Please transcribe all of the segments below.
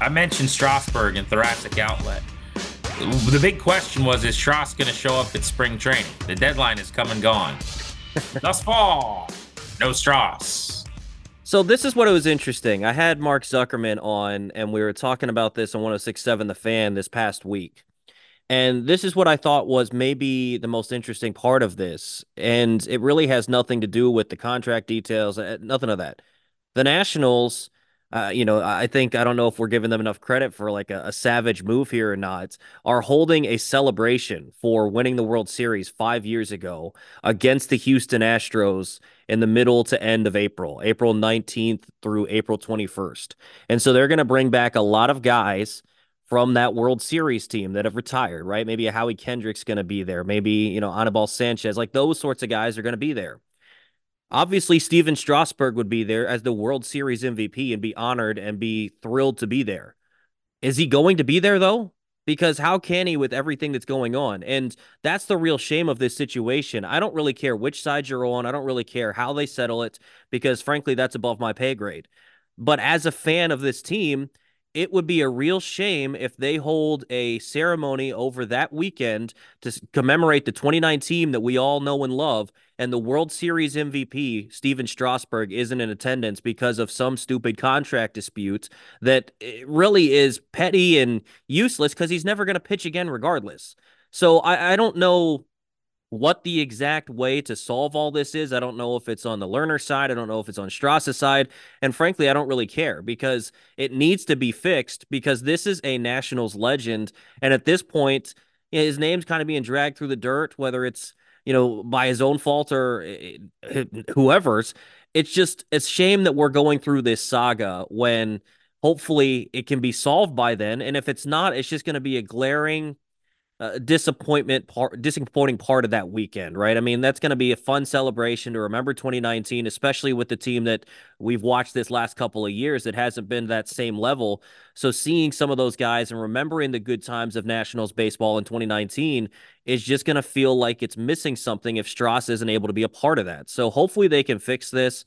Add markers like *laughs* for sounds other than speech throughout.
I mentioned Strasburg and thoracic outlet? The big question was: Is Stras going to show up at spring training? The deadline is come and gone. *laughs* Thus fall, no Stras. So this is what it was interesting. I had Mark Zuckerman on, and we were talking about this on 106.7 The Fan this past week. And this is what I thought was maybe the most interesting part of this. And it really has nothing to do with the contract details, uh, nothing of that. The Nationals uh, you know, I think I don't know if we're giving them enough credit for like a, a, savage move here or not. Are holding a celebration for winning the World Series five years ago against the Houston Astros in the middle to end of April, April 19th through April 21st. And so they're going to bring back a lot of guys from that World Series team that have retired, right? Maybe Howie Kendrick's going to be there. Maybe, you know, Anibal Sanchez, like those sorts of guys are going to be there. Obviously, Stephen Strasburg would be there as the World Series MVP and be honored and be thrilled to be there. Is he going to be there though? Because how can he with everything that's going on? And that's the real shame of this situation. I don't really care which side you're on. I don't really care how they settle it because, frankly, that's above my pay grade. But as a fan of this team, it would be a real shame if they hold a ceremony over that weekend to commemorate the 2019 that we all know and love and the World Series MVP Stephen Strasburg isn't in attendance because of some stupid contract dispute that eh, really is petty and useless because he's never going to pitch again regardless. So I, I don't know what the exact way to solve all this is. I don't know if it's on the Lerner side. I don't know if it's on Stras's side. And frankly, I don't really care because it needs to be fixed because this is a Nationals legend. And at this point, his name's kind of being dragged through the dirt, whether it's, you know, by his own fault or eh, eh, whoever's. It's just, it's shame that we're going through this saga when hopefully it can be solved by then. And if it's not, it's just going to be a glaring uh, disappointment part disappointing part of that weekend right? I mean that's going to be a fun celebration to remember 2019 especially with the team that we've watched this last couple of years that hasn't been that same level. So seeing some of those guys and remembering the good times of nationals baseball in 2019 is just going to feel like it's missing something if Stras isn't able to be a part of that. So hopefully they can fix this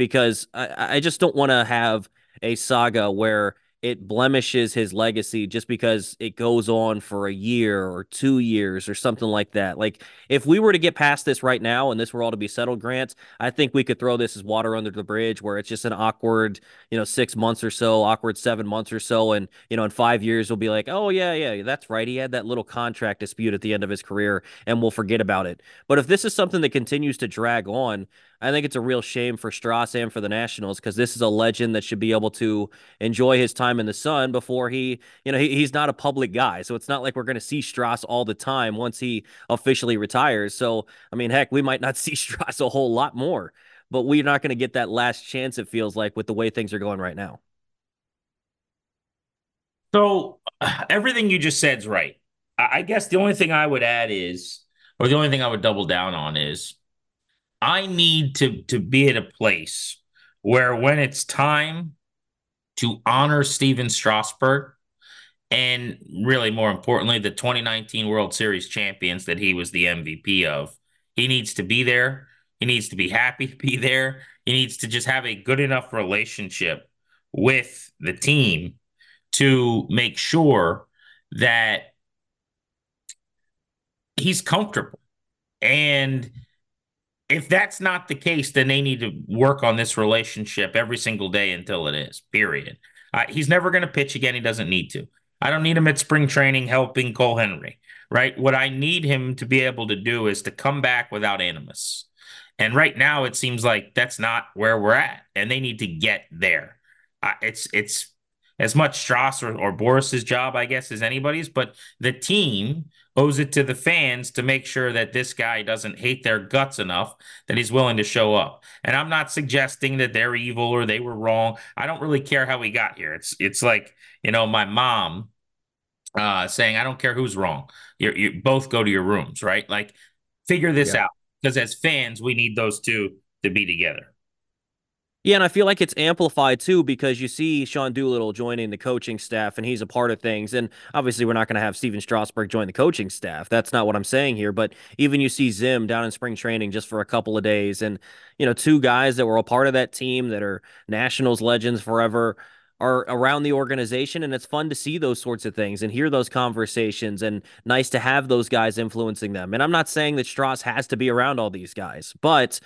because i, I just don't want to have a saga where it blemishes his legacy just because it goes on for a year or two years or something like that. Like if we were to get past this right now and this were all to be settled, Grant, I think we could throw this as water under the bridge where it's just an awkward, you know, six months or so, awkward seven months or so. And, you know, in five years, we'll be like, oh, yeah, yeah, that's right. He had that little contract dispute at the end of his career and we'll forget about it. But if this is something that continues to drag on, I think it's a real shame for Stras and for the Nationals because this is a legend that should be able to enjoy his time in the sun before he, you know, he, he's not a public guy. So it's not like we're going to see Stras all the time once he officially retires. So, I mean, heck, we might not *laughs* see Stras a whole lot more, but we're not going to get that last chance, it feels like, with the way things are going right now. So *sighs* everything you just said is right. I guess the only thing I would add is, or the only thing I would double down on is I need to to be at a place where when it's time to honor Stephen Strasburg, and really more importantly, the 2019 World Series champions that he was the MVP of. He needs to be there. He needs to be happy to be there. He needs to just have a good enough relationship with the team to make sure that he's comfortable. And if that's not the case, then they need to work on this relationship every single day until it is, period. Uh, he's never going to pitch again. He doesn't need to. I don't need him at spring training helping Cole Henry, right? What I need him to be able to do is to come back without animus. And right now, it seems like that's not where we're at, and they need to get there. Uh, it's it's as much Stras or, or Boras's job, I guess, as anybody's, but the team owes it to the fans to make sure that this guy doesn't hate their guts enough that he's willing to show up. And I'm not suggesting that they're evil or they were wrong. I don't really care how we got here. It's it's like, you know, my mom uh saying, I don't care who's wrong. You you both go to your rooms, right? Like figure this yeah. out. Because as fans, we need those two to be together. Yeah, and I feel like it's amplified too because you see Sean Doolittle joining the coaching staff and he's a part of things. And obviously, we're not going to have Stephen Strasburg join the coaching staff. That's not what I'm saying here. But even you see Zim down in spring training just for a couple of days, and you know, two guys that were a part of that team that are Nationals legends forever are around the organization and it's fun to see those sorts of things and hear those conversations and nice to have those guys influencing them. And I'm not saying that Stras has to be around all these guys, but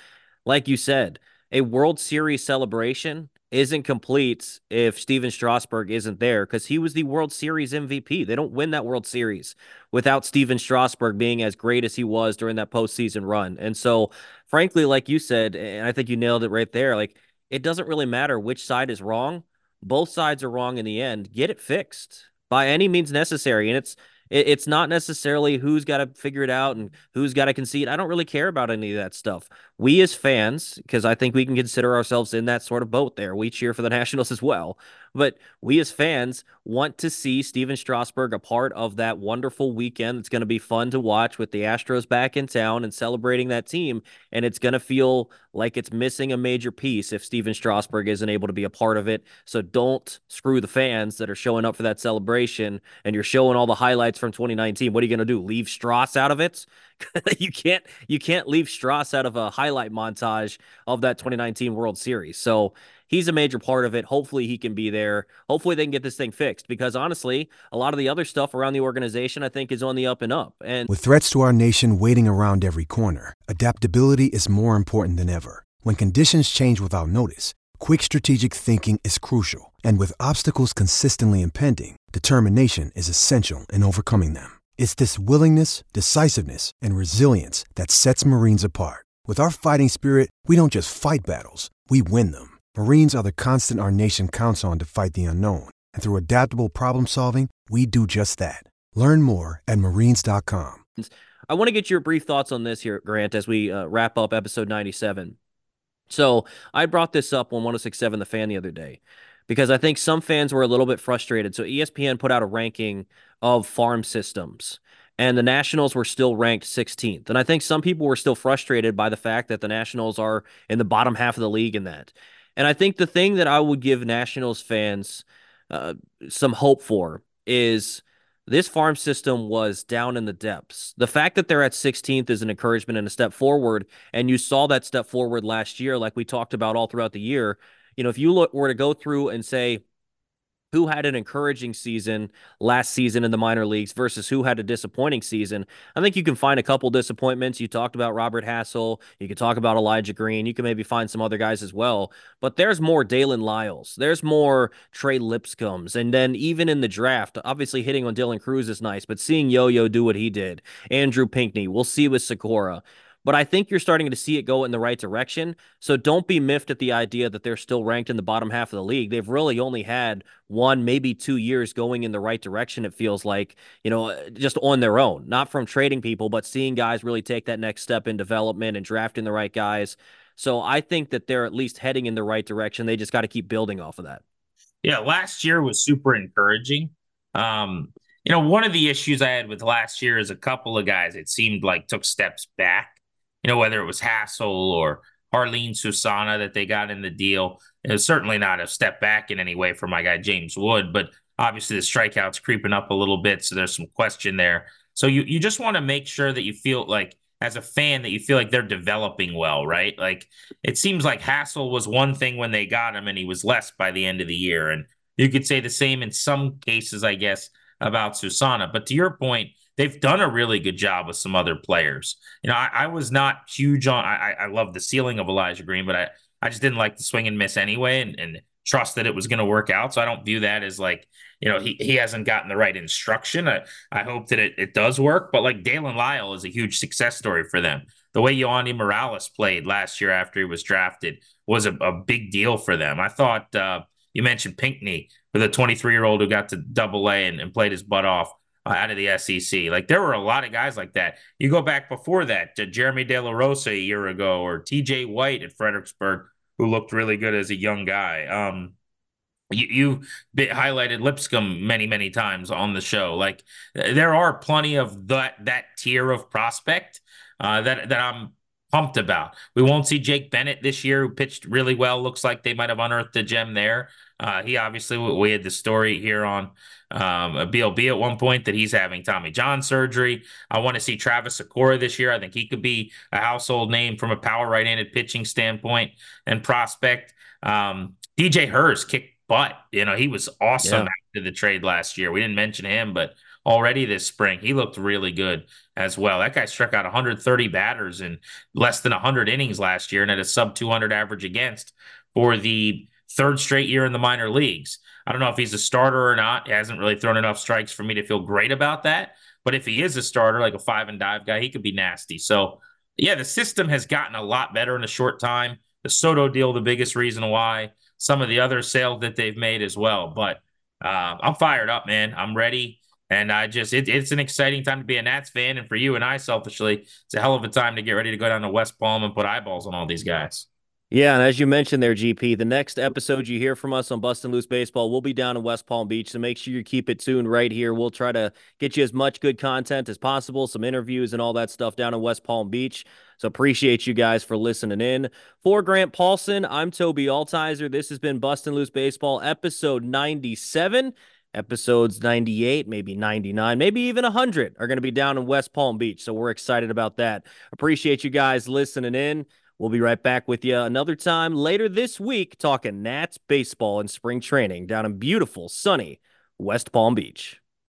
like you said, a World Series celebration isn't complete if Stephen Strasburg isn't there because he was the World Series MVP. They don't win that World Series without Stephen Strasburg being as great as he was during that postseason run. And so, frankly, like you said, and I think you nailed it right there, like it doesn't really matter which side is wrong. Both sides are wrong in the end. Get it fixed by any means necessary. And it's it's not necessarily who's got to figure it out and who's got to concede. I don't really care about any of that stuff. We as fans, because I think we can consider ourselves in that sort of boat there. We cheer for the *laughs* Nationals as well. But we as fans want to see Stephen Strasburg a part of that wonderful weekend. It's going to be fun to watch with the Astros back in town and celebrating that team. And it's going to feel like it's missing a major piece if Stephen Strasburg isn't able to be a part of it. So don't screw the fans that are showing up for that celebration and you're showing all the highlights from 2019. What are you going to do? Leave Stras out of it? *laughs* you can't you can't leave Stras out of a highlight montage of that 2019 World Series. So he's a major part of it. Hopefully he can be there. Hopefully they can get this thing fixed because honestly, a lot of the other stuff around the organization I think is on the up and up. And with threats to our nation waiting around every corner, adaptability is more important than ever. When conditions change without notice, quick strategic thinking is crucial. And with obstacles consistently impending, determination is essential in overcoming them. It's this willingness, decisiveness, and resilience that sets Marines apart. With our fighting spirit, we don't just fight battles, we win them. Marines are the constant our nation counts on to fight the unknown. And through adaptable problem solving, we do just that. Learn more at marines.com. I want to get your brief thoughts on this here, Grant, as we uh, wrap up episode 97. So I brought this up on 1067 The Fan the other day because I think some fans were a little bit frustrated. So ESPN put out a ranking of farm systems and the Nationals were still ranked 16th. And I think some people were still frustrated by the fact that the Nationals are in the bottom half of the league in that. And I think the thing that I would give Nationals fans uh, some hope for is this farm system was down in the depths. The fact that they're at 16th is an encouragement and a step forward. And you saw that step forward last year, like we talked about all throughout the year. You know, if you look, were to go through and say, who had an encouraging season last season in the minor leagues versus who had a disappointing season. I think you can find a couple disappointments. You talked about Robert Hassell. You could talk about Elijah Green. You can maybe find some other guys as well. But there's more Daylen Liles. There's more Trey Lipscombs. And then even in the draft, obviously hitting on Dylan Crews is nice, but seeing Yo Yo do what he did, Andrew Pinckney, we'll see with Sykora but I think you're starting to see it go in the right direction. So don't be miffed at the idea that they're still ranked in the bottom half of the league. They've really only had one, maybe two years going in the right direction, it feels like, you know, just on their own, not from trading people, but seeing guys really take that next step in development and drafting the right guys. So I think that they're at least heading in the right direction. They just got to keep building off of that. Yeah, last year was super encouraging. Um, you know, one of the issues I had with last year is a couple of guys it seemed like took steps back you know, whether it was Hassell or Jarlin Susana that they got in the deal. It was certainly not a step back in any way for my guy James Wood, but Obviously, the strikeouts creeping up a little bit, so there's some question there. So you you just want to make sure that you feel like as a fan that you feel like they're developing well, right? Like it seems like Hassell was one thing when they got him, and he was less by the end of the year. And you could say the same in some cases, I guess, about Susana. But to your point, they've done a really good job with some other players. You know, I, I was not huge on. I, I love the ceiling of Elijah Green, but I I just didn't like the swing and miss anyway, and, and trust that it was going to work out. So I don't view that as like you know he he hasn't gotten the right instruction. I I hope that it it does work. But like Daylen Lile is a huge success story for them. The way Yohandy Morales played last year after he was drafted was a, a big deal for them. I thought. Uh, you mentioned Pinckney for the 23 year old who got to double A and, and played his butt off uh, out of the SEC. Like there were a lot of guys like that. You go back before that to Jeremy De La Rosa a year ago or TJ White at Fredericksburg, who looked really good as a young guy. Um, you, you highlighted Lipscomb many, many times on the show. Like there are plenty of that that tier of prospect uh, that that I'm pumped about. We won't see Jake Bennett this year, who pitched really well. Looks like they might have unearthed a gem there. Uh, he obviously, we had the story here on um, a BLB at one point that he's having Tommy John surgery. I want to see Travis Sykora this year. I think he could be a household name from a power right handed pitching standpoint and prospect. Um, DJ Herz kicked butt. You know, he was awesome yeah. after the trade last year. We didn't mention him, but already this spring. He looked really good as well. That guy struck out 130 batters in less than 100 innings last year and had a sub 200 average against for the third straight year in the minor leagues. I don't know if he's a starter or not. He hasn't really thrown enough strikes for me to feel great about that. But if he is a starter, like a five and dive guy, he could be nasty. So, yeah, the system has gotten a lot better in a short time. The Soto deal, the biggest reason why. Some of the other sales that they've made as well. But uh, I'm fired up, man. I'm ready. And I just, it, it's an exciting time to be a Nats fan. And for you and I, selfishly, it's a hell of a time to get ready to go down to West Palm and put eyeballs on all these guys. Yeah, and as you mentioned there, GP, the next episode you hear from us on Bustin' Loose Baseball will be down in West Palm Beach. So make sure you keep it tuned right here. We'll try to get you as much good content as possible, some interviews and all that stuff down in West Palm Beach. So appreciate you guys for listening in. For Grant Paulson, I'm Toby Altizer. This has been Bustin' Loose Baseball, episode 97 episodes 98, maybe 99, maybe even 100 are going to be down in West Palm Beach. So we're excited about that. Appreciate you guys listening in. We'll be right back with you another time later this week talking Nats baseball and spring training down in beautiful, sunny West Palm Beach.